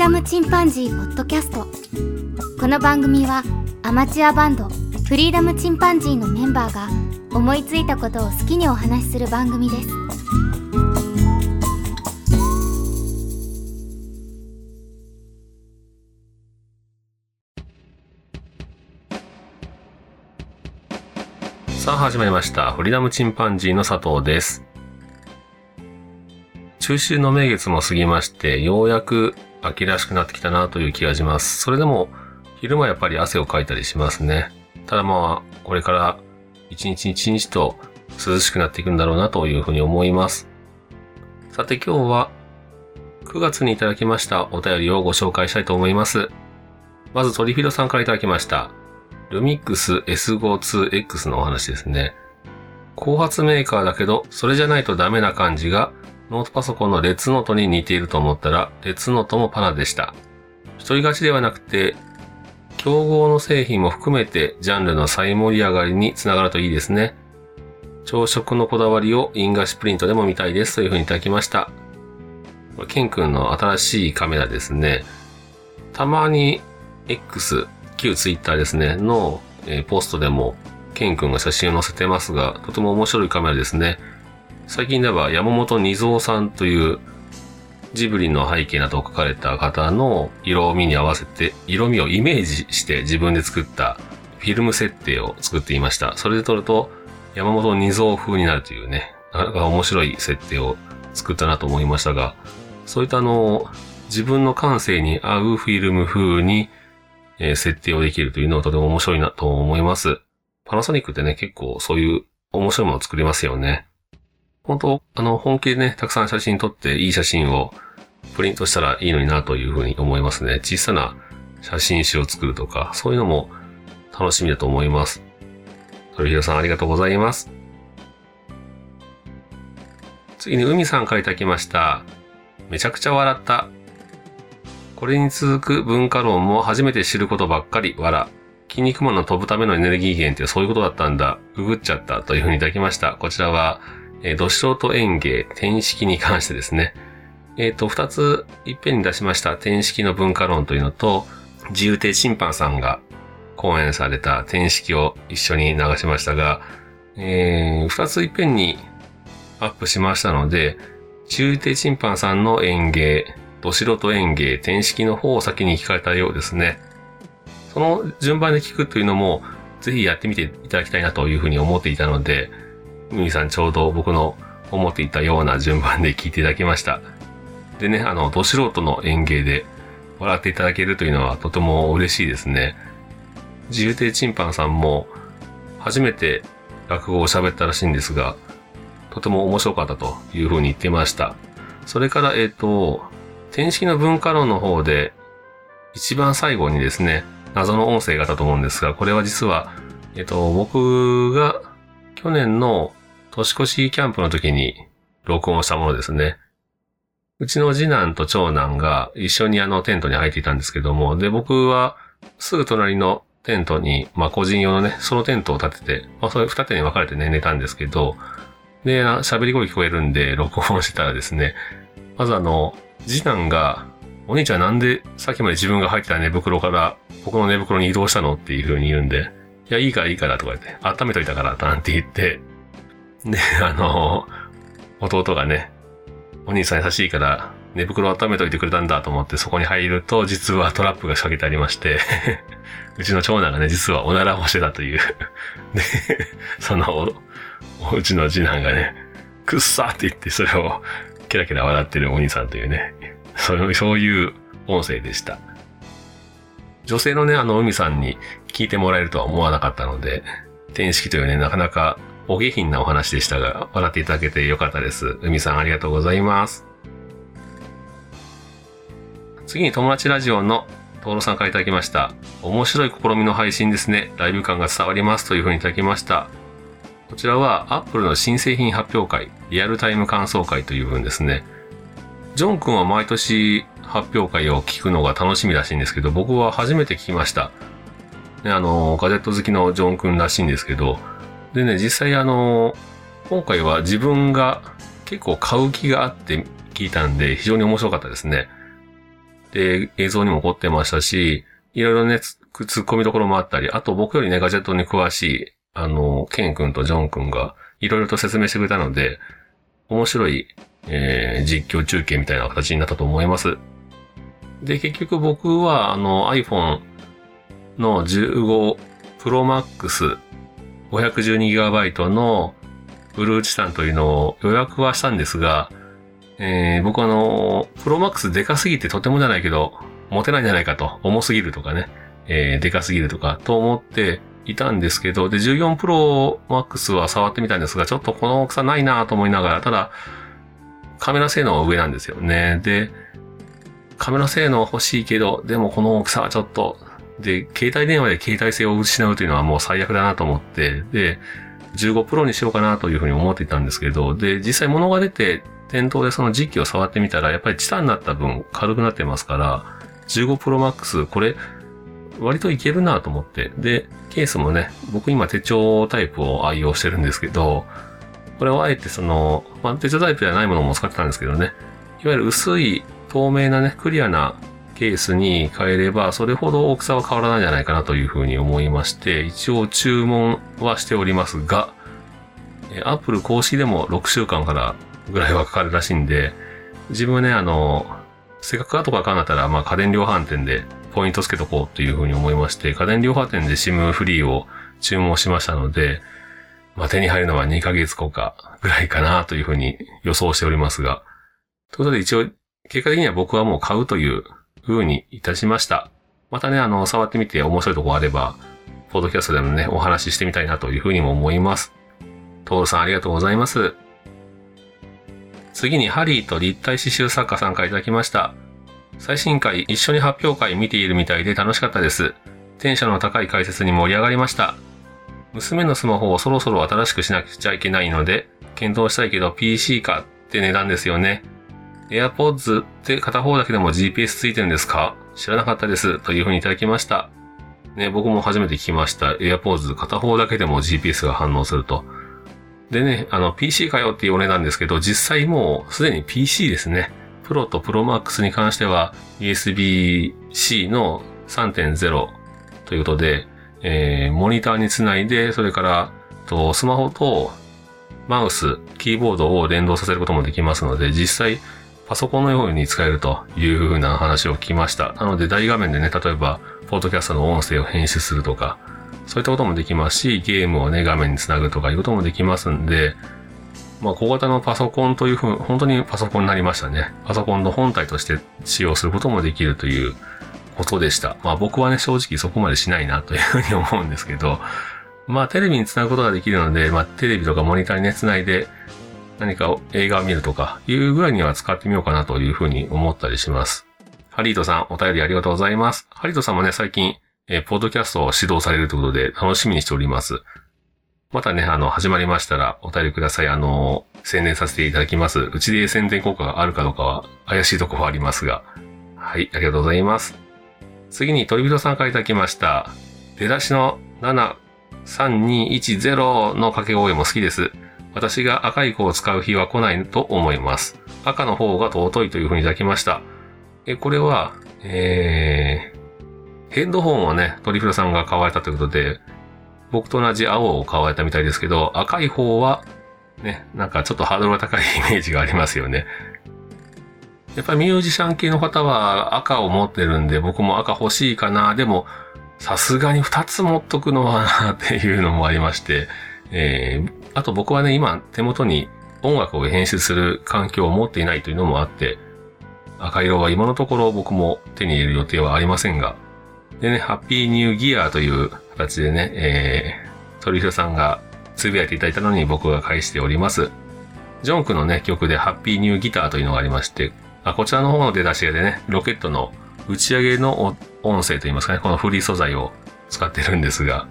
ダムチンパンジー」ポッドキャストこの番組はアマチュアバンドフリーダムチンパンジーのメンバーが思いついたことを好きにお話しする番組ですさあ始まりました。フリーダムチンパンジーの佐藤です。中秋の名月も過ぎまして、ようやく秋らしくなってきたなという気がします。それでも、昼間やっぱり汗をかいたりしますね。ただまあ、これから一日一日と涼しくなっていくんだろうなというふうに思います。さて今日は9月にいただきましたお便りをご紹介したいと思います。まずトリフィドさんからいただきました。ルミックス S52X のお話ですね。後発メーカーだけど、それじゃないとダメな感じが、ノートパソコンのレッツノートに似ていると思ったら、レッツノートもパナでした。一人勝ちではなくて、競合の製品も含めてジャンルの再盛り上がりにつながるといいですね。朝食のこだわりを印画紙プリントでも見たいですというふうにいただきました。ケン君の新しいカメラですね。たまに X、旧ツイッターですね、の、えポストでも、ケン君が写真を載せてますが、とても面白いカメラですね。最近では山本二蔵さんというジブリの背景などを描かれた方の色味に合わせて、色味をイメージして自分で作ったフィルム設定を作っていました。それで撮ると山本二蔵風になるというね、なかなか面白い設定を作ったなと思いましたが、そういったあの、自分の感性に合うフィルム風に、設定をできるというのはとても面白いなと思います。パナソニックってね、結構そういう面白いものを作りますよね。本当あの、本気でね、たくさん写真撮っていい写真をプリントしたらいいのになというふうに思いますね。小さな写真集を作るとか、そういうのも楽しみだと思います。鳥広さんありがとうございます。次に海さんからいたきました。めちゃくちゃ笑った。これに続く文化論も初めて知ることばっかり、笑。筋肉マンの飛ぶためのエネルギー源ってそういうことだったんだ。ググっちゃったというふうにいただきました。こちらは、えー、ど素人演芸、天式に関してですね。えっ、と、二ついっぺんに出しました天式の文化論というのと、自由亭審判さんが講演された天式を一緒に流しましたが、えー、二ついっぺんにアップしましたので、自由亭審判さんの演芸、ど素人演芸、天式の方を先に聞かれたようですね。その順番で聞くというのも、ぜひやってみていただきたいなというふうに思っていたので、ミさんちょうど僕の思っていたような順番で聞いていただきました。でね、あの、ど素人の演芸で笑っていただけるというのはとても嬉しいですね。自由亭チンパンさんも初めて落語を喋ったらしいんですが、とても面白かったというふうに言ってました。それから、えっ、と、天式の文化論の方で一番最後にですね、謎の音声があったと思うんですが、これは実は、えっ、と、僕が去年の年越しキャンプの時に録音したものですね。うちの次男と長男が一緒にあのテントに入っていたんですけども、で、僕はすぐ隣のテントに、まあ個人用のね、そのテントを立てて、まあそれ二手に分かれてね、寝たんですけど、で、喋り声聞こえるんで録音してたらですね、まずあの、次男が、お兄ちゃんなんでさっきまで自分が入ってた寝袋から僕の寝袋に移動したの？っていう風に言うんで、いや、いいからいいからとか言って、温めといたからなんて言って、で、あの、弟がね、お兄さん優しいから寝袋温めといてくれたんだと思ってそこに入ると、実はトラップが仕掛けてありまして、うちの長男がね、実はおならをしてたという。で、その、おうちの次男がね、くっさーって言ってそれをキラキラ笑ってるお兄さんというね、そういうそういう音声でした。女性のね、あの、海さんに聞いてもらえるとは思わなかったので、天式というね、なかなかお下品なお話でしたが、笑っていただけてよかったです。海さんありがとうございます。次に友達ラジオのトーロさんからいただきました。面白い試みの配信ですね。ライブ感が伝わりますというふうにいただきました。こちらは Apple の新製品発表会、リアルタイム感想会という分ですね。ジョン君は毎年発表会を聞くのが楽しみらしいんですけど、僕は初めて聞きました。ね、あの、ガジェット好きのジョン君らしいんですけど、でね、実際あの、今回は自分が結構買う気があって聞いたんで、非常に面白かったですね。で、映像にも凝ってましたし、いろいろね、突っ込みどころもあったり、あと僕よりね、ガジェットに詳しい、あの、ケン君とジョン君が、いろいろと説明してくれたので、面白い、えー、実況中継みたいな形になったと思います。で、結局僕は、あの、iPhone の15 Pro Max 512GB のブルーチタンというのを予約はしたんですが、えー、僕はあの、プロマックスでかすぎてとてもじゃないけど、持てないんじゃないかと、重すぎるとかね、えー、でかすぎるとか、と思っていたんですけど、で、14プロマックスは触ってみたんですが、ちょっとこの大きさないなと思いながら、ただ、カメラ性能は上なんですよね。で、カメラ性能は欲しいけど、でもこの大きさはちょっと、で、携帯電話で携帯性を失うというのはもう最悪だなと思って、で、15プロにしようかなというふうに思っていたんですけど、で、実際物が出て、店頭でその実機を触ってみたら、やっぱりチタンになった分軽くなってますから、15 Pro Max、これ、割といけるなと思って。で、ケースもね、僕今手帳タイプを愛用してるんですけど、これをあえてその、まあ、手帳タイプじゃないものも使ってたんですけどね、いわゆる薄い透明なね、クリアなケースに変えれば、それほど大きさは変わらないんじゃないかなというふうに思いまして、一応注文はしておりますが、アップル公式でも6週間からぐらいはかかるらしいんで、自分はね、あの、せっかくから買うんだったら、まあ家電量販店でポイントつけとこうというふうに思いまして、家電量販店で SIM フリーを注文しましたので、まあ手に入るのは2ヶ月後かぐらいかなというふうに予想しておりますが、ということで一応、結果的には僕はもう買うというふうにいたしました。またね、あの、触ってみて面白いとこあれば、ポッドキャストでもね、お話ししてみたいなというふうにも思います。トールさんありがとうございます。次にハリーと立体刺繍作家さんからいただきました。最新回一緒に発表会見ているみたいで楽しかったです。テンションの高い解説に盛り上がりました。娘のスマホをそろそろ新しくしなくちゃいけないので、検討したいけど PC かって値段ですよね。AirPods って片方だけでも GPS ついてるんですか？知らなかったです。というふうにいただきました。ね、僕も初めて聞きました。AirPods 片方だけでも GPS が反応すると。でね、あの、PC かよっていうお値段ですけど、実際もうすでに PC ですね。プロとプロマックスに関しては USB-C の3.0ということで、えー、モニターにつないで、それから、と、スマホとマウス、キーボードを連動させることもできますので、実際、パソコンのように使えるというふうな話を聞きました。なので、大画面でね、例えば、ポッドキャストの音声を編集するとか、そういったこともできますし、ゲームをね、画面につなぐとかいうこともできますんで、まあ、小型のパソコンというふう、本当にパソコンになりましたね。パソコンの本体として使用することもできるということでした。まあ僕はね、正直そこまでしないなというふうに思うんですけど、まあテレビにつなぐことができるので、まあテレビとかモニターにね、つないで何か映画を見るとかいうぐらいには使ってみようかなというふうに思ったりします。ハリートさん、お便りありがとうございます。ハリートさんもね、最近、えー、ポッドキャストを指導されるということで楽しみにしております。またね、あの、始まりましたらお便りください。あの、宣伝させていただきます。うちで宣伝効果があるかどうかは怪しいところはありますが。はい、ありがとうございます。次に鳥人さんからいただきました。出だしの73210の掛け声も好きです。私が赤い子を使う日は来ないと思います。赤の方が尊いというふうにいただきました。え、これは、えー、ヘッドホンをね、トリフラさんが買われたということで、僕と同じ青を買われたみたいですけど、赤い方は、ね、なんかちょっとハードルが高いイメージがありますよね。やっぱりミュージシャン系の方は赤を持ってるんで、僕も赤欲しいかな。でも、さすがに2つ持っとくのはなっていうのもありまして、えー、あと僕はね、今手元に音楽を編集する環境を持っていないというのもあって、赤色は今のところ僕も手に入れる予定はありませんが、でね、ハッピーニューギアという形でね、えー、鳥広さんがつぶやいていただいたのに僕が返しております。ジョンクのね、曲でハッピーニューギターというのがありまして、あこちらの方の出だしでね、ロケットの打ち上げの音声といいますかね、このフリー素材を使ってるんですが、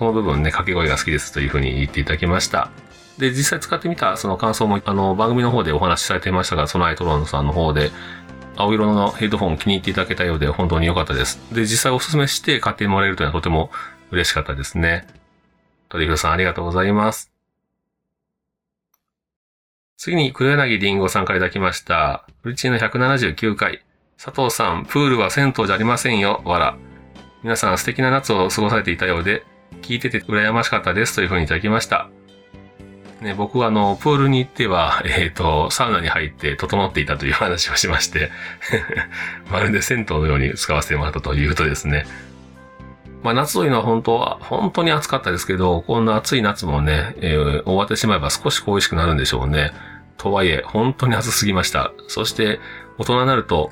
その部分ね、掛け声が好きですというふうに言っていただきました。で、実際使ってみたその感想も、あの、番組の方でお話しされていましたが、そのアイトロンさんの方で、青色のヘッドホン気に入っていただけたようで本当に良かったです。で、実際お勧めして買ってもらえるというのはとても嬉しかったですね。鳥広さんありがとうございます。次に黒柳りんごさんからいただきました。フルチーの179回。佐藤さん、プールは銭湯じゃありませんよ。わら。皆さん素敵な夏を過ごされていたようで、聞いてて羨ましかったですというふうにいただきました。ね、僕はあの、プールに行っては、えっ、ー、と、サウナに入って整っていたという話をしまして まるで銭湯のように使わせてもらったというとですね。まあ夏というのは本当は、本当に暑かったですけど、こんな暑い夏もね、えー、終わってしまえば少し恋しくなるんでしょうね。とはいえ、本当に暑すぎました。そして、大人になると、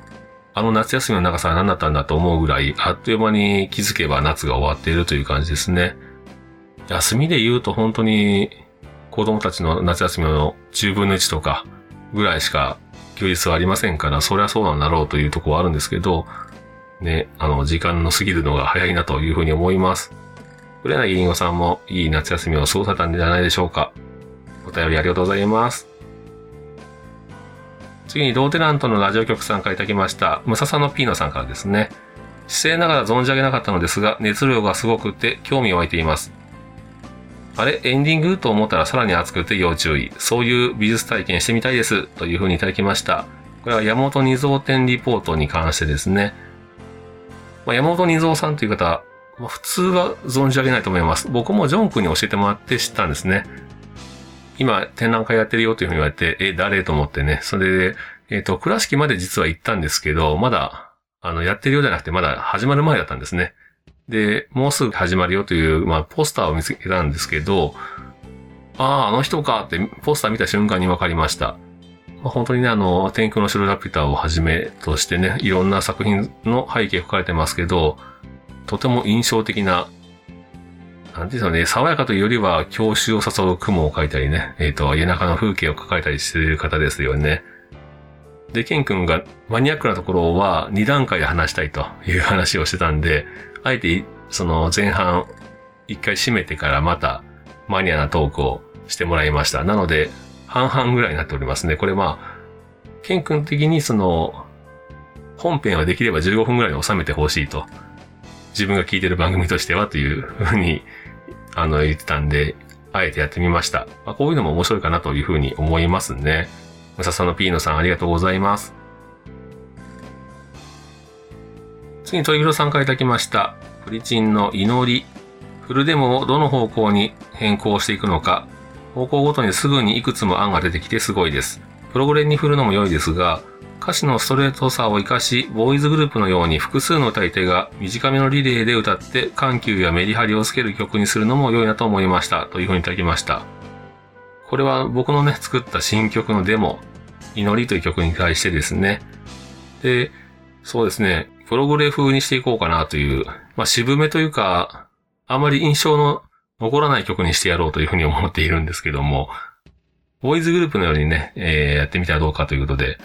あの夏休みの長さは何だったんだと思うぐらい、あっという間に気づけば夏が終わっているという感じですね。休みで言うと本当に子供たちの夏休みの10分の1とかぐらいしか休日はありませんから、そりゃそうなんだろうというとこはあるんですけど、ね、あの、時間の過ぎるのが早いなというふうに思います。売れないりんごさんもいい夏休みを過ごされたんじゃないでしょうか。お便りありがとうございます。次に、ローテナントのラジオ局さんからいただきました、ムササノピーノさんからですね。姿勢ながら存じ上げなかったのですが、熱量がすごくて興味を湧いています。あれエンディングと思ったらさらに熱くて要注意。そういう美術体験してみたいです。というふうにいただきました。これは山本二蔵展リポートに関してですね。まあ、山本二蔵さんという方、ま、普通は存じ上げないと思います。僕もジョン君に教えてもらって知ったんですね。今、展覧会やってるよというふうに言われて、え、誰と思ってね。それで、えっ、ー、と、倉敷まで実は行ったんですけど、まだ、あの、やってるようじゃなくて、まだ始まる前だったんですね。で、もうすぐ始まるよという、まあ、ポスターを見つけたんですけど、ああ、あの人かってポスター見た瞬間に分かりました。まあ、本当にね、あの、天空の城ラピュタをはじめとしてね、いろんな作品の背景書かれてますけど、とても印象的な、なんていうんですかね、爽やかというよりは、郷愁を誘う雲を描いたりね、えっ、ー、と、家中の風景を描かれたりしている方ですよね。で、ケン君がマニアックなところは2段階で話したいという話をしてたんで、あえて、その前半、一回閉めてからまたマニアなトークをしてもらいました。なので、半々ぐらいになっておりますね。これまあ、ケン君的にその、本編はできれば15分ぐらいに収めてほしいと。自分が聞いてる番組としてはというふうに、あの、言ってたんで、あえてやってみました。まあ、こういうのも面白いかなというふうに思いますね。ムササのピーノさんありがとうございます。次に鳥広さんからいただきました。プリチンの祈り。フルデモをどの方向に変更していくのか、方向ごとにすぐにいくつも案が出てきてすごいです。プログレに振るのも良いですが、歌詞のストレートさを活かし、ボーイズグループのように複数の歌い手が短めのリレーで歌って緩急やメリハリをつける曲にするのも良いなと思いました。というふうにいただきました。これは僕のね、作った新曲のデモ、祈りという曲に対してですね。で、そうですね、プログレ風にしていこうかなという、まあ渋めというか、あまり印象の残らない曲にしてやろうというふうに思っているんですけども、ボーイズグループのようにね、えー、やってみたらどうかということで、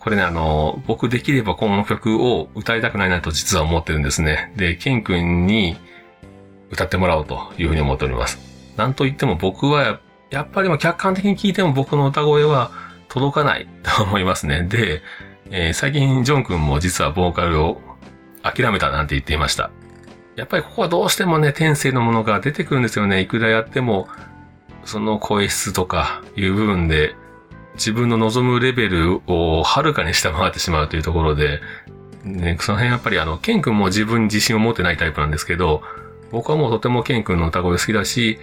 これね、あの、僕できればこの曲を歌いたくないなと実は思ってるんですね。で、ケン君に歌ってもらおうというふうに思っております。なんといっても僕はや、っぱり客観的に聞いても僕の歌声は届かないと思いますね。で、えー、最近ジョン君も実はボーカルを諦めたなんて言っていました。やっぱりここはどうしてもね、天性のものが出てくるんですよね。いくらやっても、その声質とかいう部分で、自分の望むレベルをはるかに下回ってしまうというところで、ね、その辺やっぱりあの、ケン君も自分に自信を持ってないタイプなんですけど、僕はもうとてもケン君の歌声好きだし、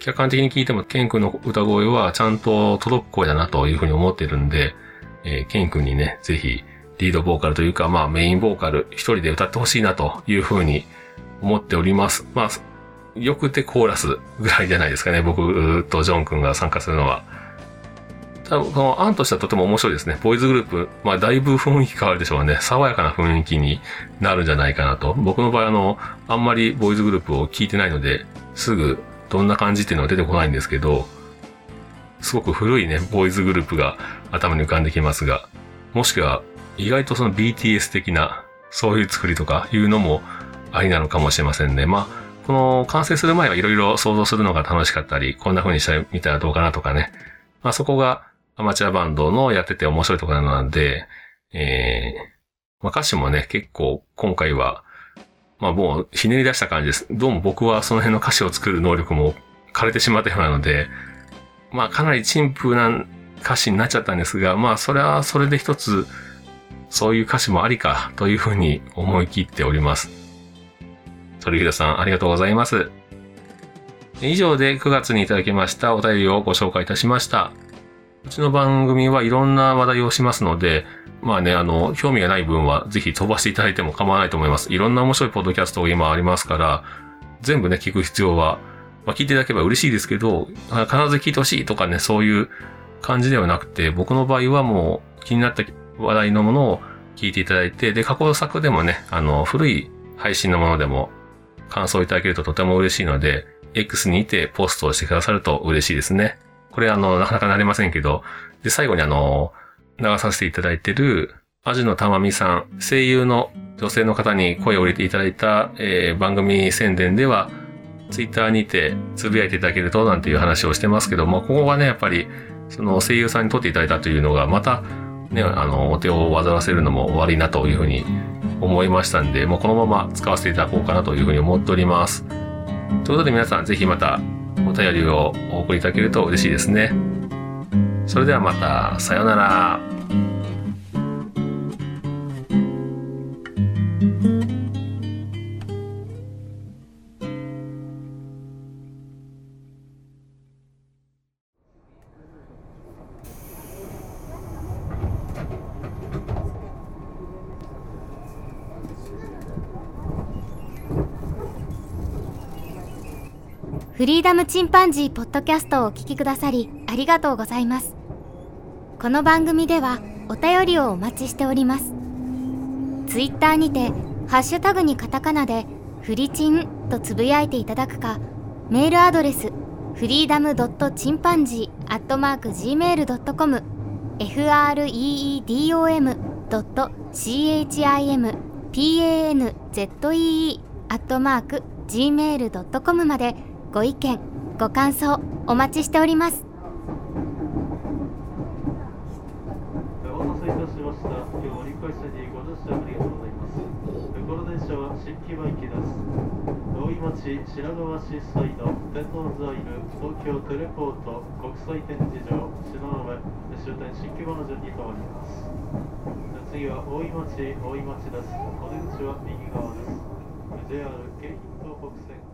客観的に聞いてもケン君の歌声はちゃんと届く声だなというふうに思ってるんで、えー、ケン君にね、ぜひ、リードボーカルというか、まあメインボーカル一人で歌ってほしいなというふうに思っております。まあ、よくてコーラスぐらいじゃないですかね。僕とジョン君が参加するのは。多分、この案としてはとても面白いですね。ボーイズグループ、まあだいぶ雰囲気変わるでしょうね。爽やかな雰囲気になるんじゃないかなと。僕の場合あの、あんまりボーイズグループを聞いてないので、すぐどんな感じっていうのは出てこないんですけど、すごく古いね、ボーイズグループが頭に浮かんできますが、もしくは意外とその BTS 的な、そういう作りとかいうのもありなのかもしれませんね。まあ、この完成する前はいろいろ想像するのが楽しかったり、こんな風にしてみたらどうかなとかね。まあそこがアマチュアバンドのやってて面白いところなので、えー、まあ歌詞もね、結構今回は、まあもうひねり出した感じです。どうも僕はその辺の歌詞を作る能力も枯れてしまったようなので、まあかなり陳腐な歌詞になっちゃったんですが、まあそれはそれで一つそういう歌詞もありかというふうに思い切っております。鳥広さん、ありがとうございます。以上で9月にいただきましたお便りをご紹介いたしました。うちの番組はいろんな話題をしますので、まあね、あの、興味がない分はぜひ飛ばしていただいても構わないと思います。いろんな面白いポッドキャストが今ありますから、全部ね、聞く必要は、まあ、聞いていただければ嬉しいですけど、必ず聞いてほしいとかね、そういう感じではなくて、僕の場合はもう気になった話題のものを聞いていただいて、で、過去作でもね、あの、古い配信のものでも感想いただけるととても嬉しいので、X にいてポストをしてくださると嬉しいですね。これあの、なかなかなれませんけど、で、最後にあの、流させていただいている、アジのたまみさん、声優の女性の方に声を入れていただいた、えー、番組宣伝では、ツイッターにてつぶやいていただけるとなんていう話をしてますけども、ここがね、やっぱり、その声優さんに撮っていただいたというのが、また、ね、あの、お手を煩わせるのも悪いなというふうに思いましたんで、もうこのまま使わせていただこうかなというふうに思っております。ということで皆さんぜひまたお便りをお送りいただけると嬉しいですね。それではまた、さようなら。フリーダムチンパンジーポッドキャストをお聞きくださりありがとうございます。この番組ではお便りをお待ちしております。ツイッターにてハッシュタグにカタカナでフリチンとつぶやいていただくかメールアドレスフリーダムドットチンパンジーアットマーク Gmail.com freedom ドット chimpanzee アットマーク gmail.com までご意見ご感想お待ちしております。お待たせいたしました。今日折り返しにご乗車ありがとうございます。この電車は新木場行きです。大井町白川市サイド天王座いる東京テレポート国際展示場篠上終点新木場の順に変わります。次は大井町大井町です。お出口は右側です。JR 京浜東北線。